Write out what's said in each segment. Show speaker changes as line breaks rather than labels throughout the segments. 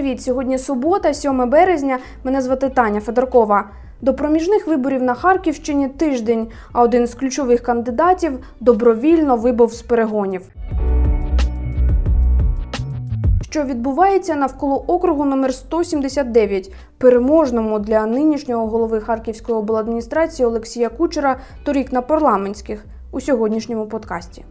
Привіт! Сьогодні субота, 7 березня. Мене звати Таня Федоркова. До проміжних виборів на Харківщині тиждень, а один з ключових кандидатів добровільно вибув з перегонів. Що відбувається навколо округу номер 179, переможному для нинішнього голови Харківської обладміністрації Олексія Кучера торік на парламентських у сьогоднішньому подкасті.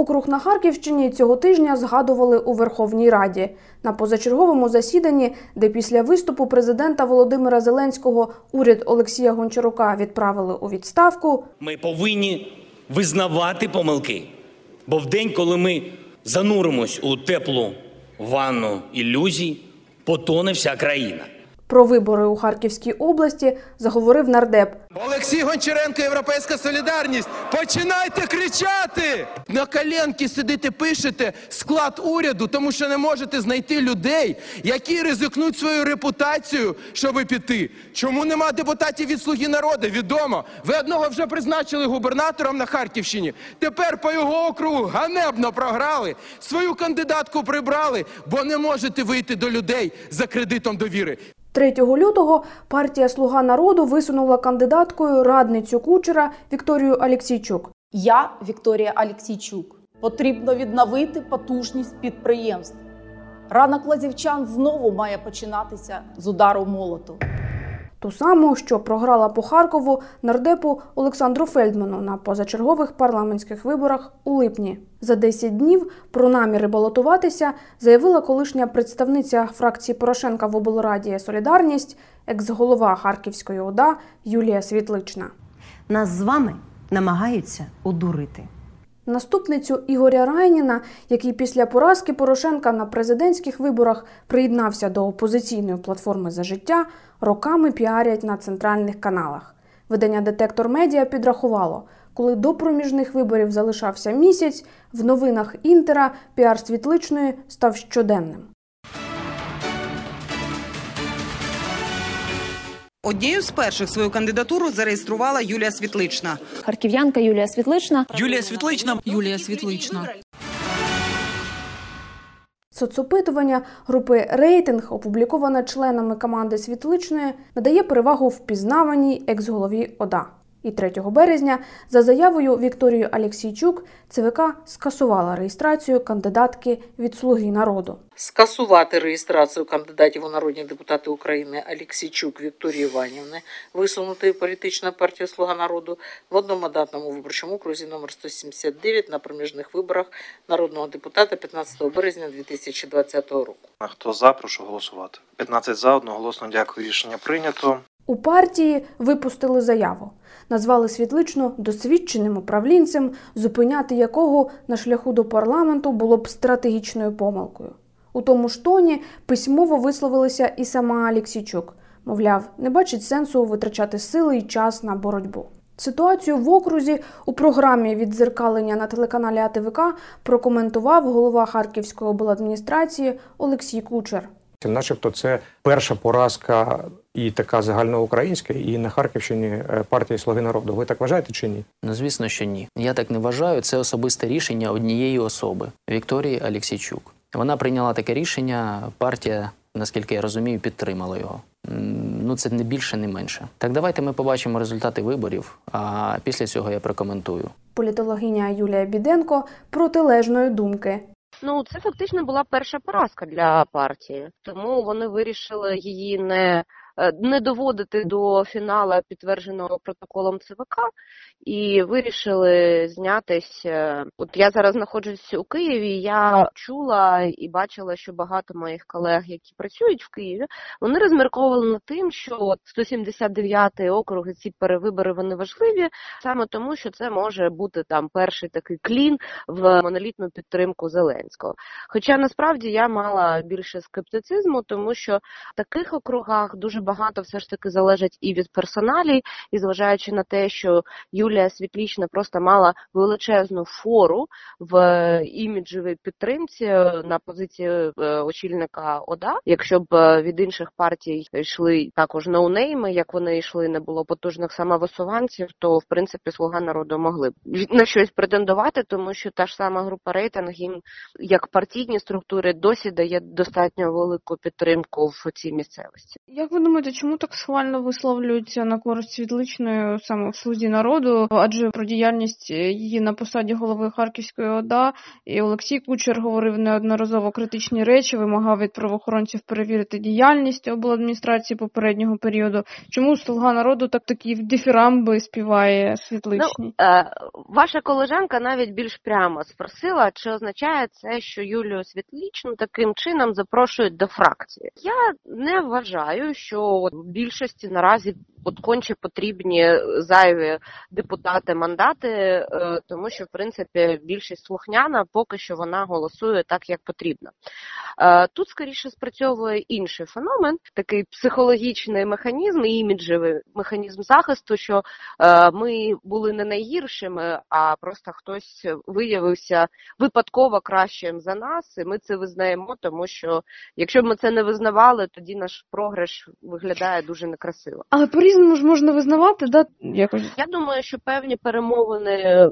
Округ на Харківщині цього тижня згадували у Верховній Раді на позачерговому засіданні, де після виступу президента Володимира Зеленського уряд Олексія Гончарука відправили у відставку.
Ми повинні визнавати помилки. Бо в день, коли ми зануримось у теплу ванну ілюзій, потоне вся країна.
Про вибори у Харківській області заговорив нардеп.
Олексій Гончаренко, Європейська Солідарність. Починайте кричати! На коленки сидите, пишете склад уряду, тому що не можете знайти людей, які ризикнуть свою репутацію, щоб піти. Чому нема депутатів від Слуги народу? Відомо. Ви одного вже призначили губернатором на Харківщині. Тепер по його округу ганебно програли. Свою кандидатку прибрали, бо не можете вийти до людей за кредитом довіри.
3 лютого партія Слуга народу висунула кандидаткою радницю Кучера Вікторію Алексійчук.
Я Вікторія Алексійчук. Потрібно відновити потужність підприємств. Ранок лазівчан знову має починатися з удару молоту.
Ту саму, що програла по Харкову нардепу Олександру Фельдману на позачергових парламентських виборах у липні. За 10 днів про наміри балотуватися заявила колишня представниця фракції Порошенка в облраді Солідарність, екс-голова Харківської ОДА Юлія Світлична.
Нас з вами намагаються одурити.
Наступницю Ігоря Райніна, який після поразки Порошенка на президентських виборах приєднався до Опозиційної платформи За життя, роками піарять на центральних каналах. Видання Детектор Медіа підрахувало, коли до проміжних виборів залишався місяць, в новинах Інтера піар Світличної став щоденним.
Однією з перших свою кандидатуру зареєструвала Юлія Світлична.
Харків'янка Юлія Світлична.
Юлія Світлична.
Юлія Світлична.
Соцопитування групи Рейтинг, опубліковане членами команди Світличної, надає перевагу впізнаваній екс-голові ОДА. І 3 березня, за заявою Вікторії Алексійчук, ЦВК скасувала реєстрацію кандидатки від Слуги народу.
скасувати реєстрацію кандидатів у народні депутати України Алексійчук Вікторії Іванівни, висунутої політичною партією Слуга народу в одномандатному виборчому окрузі номер 179 на проміжних виборах народного депутата 15 березня 2020 року.
Хто за, прошу голосувати. 15 за, одноголосно дякую. Рішення прийнято.
У партії випустили заяву. Назвали світличну досвідченим управлінцем, зупиняти якого на шляху до парламенту було б стратегічною помилкою. У тому ж тоні письмово висловилася і сама Алексійчук. Мовляв, не бачить сенсу витрачати сили і час на боротьбу. Ситуацію в окрузі у програмі віддзеркалення на телеканалі АТВК прокоментував голова Харківської обладміністрації Олексій Кучер.
Начебто, це перша поразка і така загальноукраїнська, і на Харківщині е, партії Слуги народу. Ви так вважаєте чи ні?
Ну, звісно, що ні. Я так не вважаю. Це особисте рішення однієї особи Вікторії Алексійчук. Вона прийняла таке рішення. Партія, наскільки я розумію, підтримала його. Ну, це не більше, не менше. Так давайте ми побачимо результати виборів, а після цього я прокоментую.
Політологиня Юлія Біденко протилежної думки.
Ну, це фактично була перша поразка для партії, тому вони вирішили її не, не доводити до фіналу, підтвердженого протоколом ЦВК, і вирішили знятись. е, От я зараз знаходжусь у Києві. Я чула і бачила, що багато моїх колег, які працюють в Києві, вони розмірковували над тим, що от 179 округ і ці перевибори вони важливі, саме тому, що це може бути там перший такий клін в монолітну підтримку Зеленського. Хоча насправді я мала більше скептицизму, тому що в таких округах дуже багато все ж таки залежить і від персоналій, і зважаючи на те, що Юлія Світлічна просто мала величезну фору в е, іміджевій підтримці е, на позиції е, очільника ОДА. Якщо б від інших партій йшли також ноунейми, як вони йшли, не було потужних самовисуванців, то в принципі слуга народу могли б на щось претендувати, тому що та ж сама група рейтинг їм як партійні структури досі дає достатньо велику підтримку в цій місцевості.
Як ви думаєте, чому так схвально висловлюються на користь світличної саме в слузі народу? Адже про діяльність її на посаді голови Харківської ОДА і Олексій Кучер говорив неодноразово критичні речі, вимагав від правоохоронців перевірити діяльність обладміністрації попереднього періоду. Чому слуга народу так такі дифірамби співає світличні?
Ну, е, ваша колежанка навіть більш прямо спросила, чи означає це, що Юлію Світлічну таким чином запрошують до фракції. Я не вважаю, що в більшості наразі от конче потрібні зайві депутати мандати, е, тому що в принципі більшість слухняна, поки що вона голосує так, як потрібно. Е, Тут скоріше спрацьовує інший феномен, такий психологічний механізм і іміджевий механізм захисту, що е, ми були не найгіршими, а просто хтось виявився випадково кращим за нас, і ми це визнаємо, тому що якщо б ми це не визнавали, тоді наш програш виглядає дуже некрасиво.
Але по-різному ж можна визнавати, да якось.
Я думаю, що певні перемовини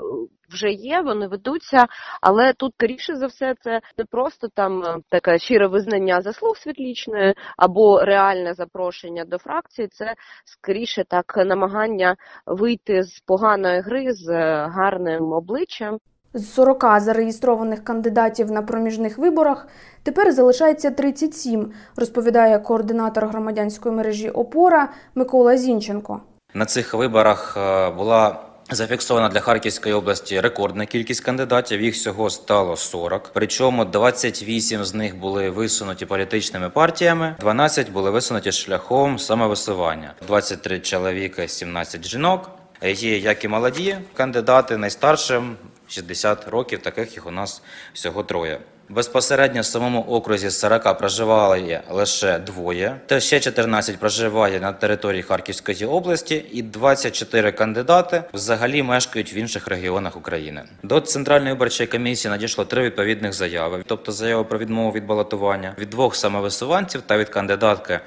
вже є, вони ведуться, але тут скоріше за все це не просто там е, таке щире визнання заслуг світлічної або реальне запрошення до фракції. Це скоріше так намагання вийти з поганої гри з е, гарним обличчям.
З 40 зареєстрованих кандидатів на проміжних виборах тепер залишається 37, розповідає координатор громадянської мережі Опора Микола Зінченко.
На цих виборах е, була зафіксована для Харківської області рекордна кількість кандидатів. Їх всього стало 40. Причому 28 з них були висунуті політичними партіями, 12 були висунуті шляхом самовисування. 23 чоловіка, 17 жінок. Є як і молоді кандидати, найстаршим 60 років. Таких їх у нас всього троє. Безпосередньо в самому окрузі з 40 проживали лише двоє, та ще 14 проживає на території Харківської області, і 24 кандидати взагалі мешкають в інших регіонах України. До центральної виборчої комісії надійшло три відповідних заяви, тобто заява про відмову від балотування від двох самовисуванців та від кандидатки е,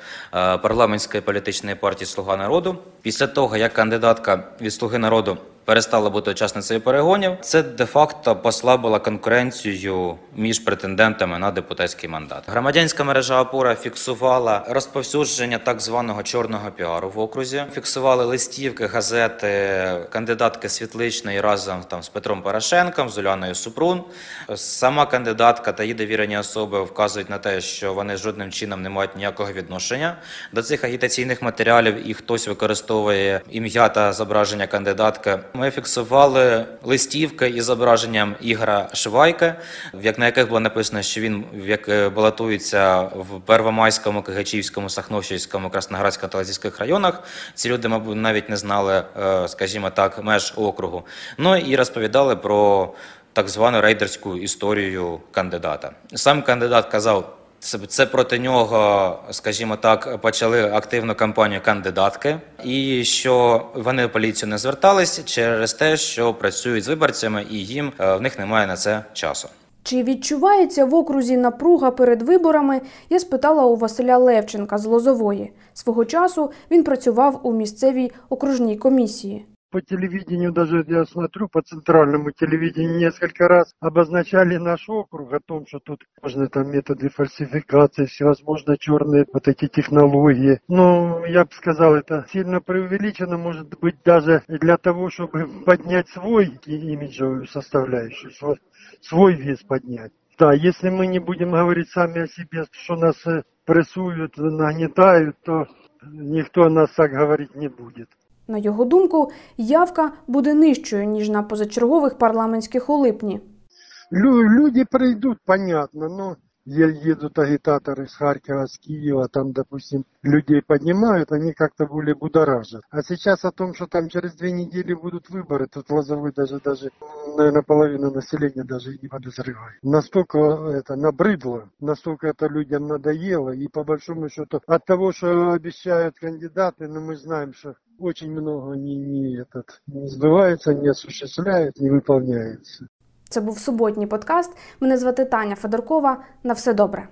парламентської політичної партії Слуга народу. Після того як кандидатка від Слуги народу перестала бути учасницею перегонів, це де-факто послабило конкуренцію між претендентами на депутатський мандат. Громадянська мережа опора фіксувала розповсюдження так званого чорного піару в окрузі. Фіксували листівки, газети кандидатки світличної разом там з Петром Порошенком, з Уляною Супрун. Сама кандидатка та її довірені особи вказують на те, що вони жодним чином не мають ніякого відношення до цих агітаційних матеріалів, і хтось використовує ім'я та зображення кандидатки. Ми фіксували листівки із зображенням Ігора Швайка, на яких було написано, що він е, балотується в Первомайському, Кигачівському, Сахновщинському, Красноградському та Лазівських районах. Ці люди, мабуть, навіть не знали, е, скажімо так, меж округу. Ну і розповідали про так звану рейдерську історію кандидата. Сам кандидат казав. Це, проти нього, скажімо так, почали активну кампанію кандидатки, і що вони в поліцію не звертались через те, що працюють з виборцями, і їм е, в них немає на це часу.
Чи відчувається в окрузі напруга перед виборами? Я спитала у Василя Левченка з Лозової. Свого часу він працював у місцевій окружній комісії.
По телевидению, даже я смотрю, по центральному телевидению несколько раз обозначали наш округ о том, что тут можно там методы фальсификации, всевозможные черные вот эти технологии. Ну, я бы сказал, это сильно преувеличено, может быть, даже для того, чтобы поднять свой имиджевую составляющую, свой, свой вес поднять. Да, если мы не будем говорить сами о себе, что нас э, прессуют, нагнетают, то никто нас так говорить не будет.
На його думку, явка буде нижчою, ніж на позачергових парламентських у липні.
Лю- люди прийдуть, понятно, но е- едут агитаторы с Харькова, с Киева, там, допустим, людей поднимают, они как-то более будоражат. А сейчас о том, что там через две недели будут выборы, тут Лозовой даже, даже, наверное, половина населения даже и не подозревает. Настолько это набрыдло, настолько это людям надоело, и по большому счету от того, что обещают кандидаты, но мы знаем, что очень много не, не, этот, не сбывается, не осуществляют, не выполняется.
Це був суботній подкаст. Мене звати Таня Федоркова. На все добре.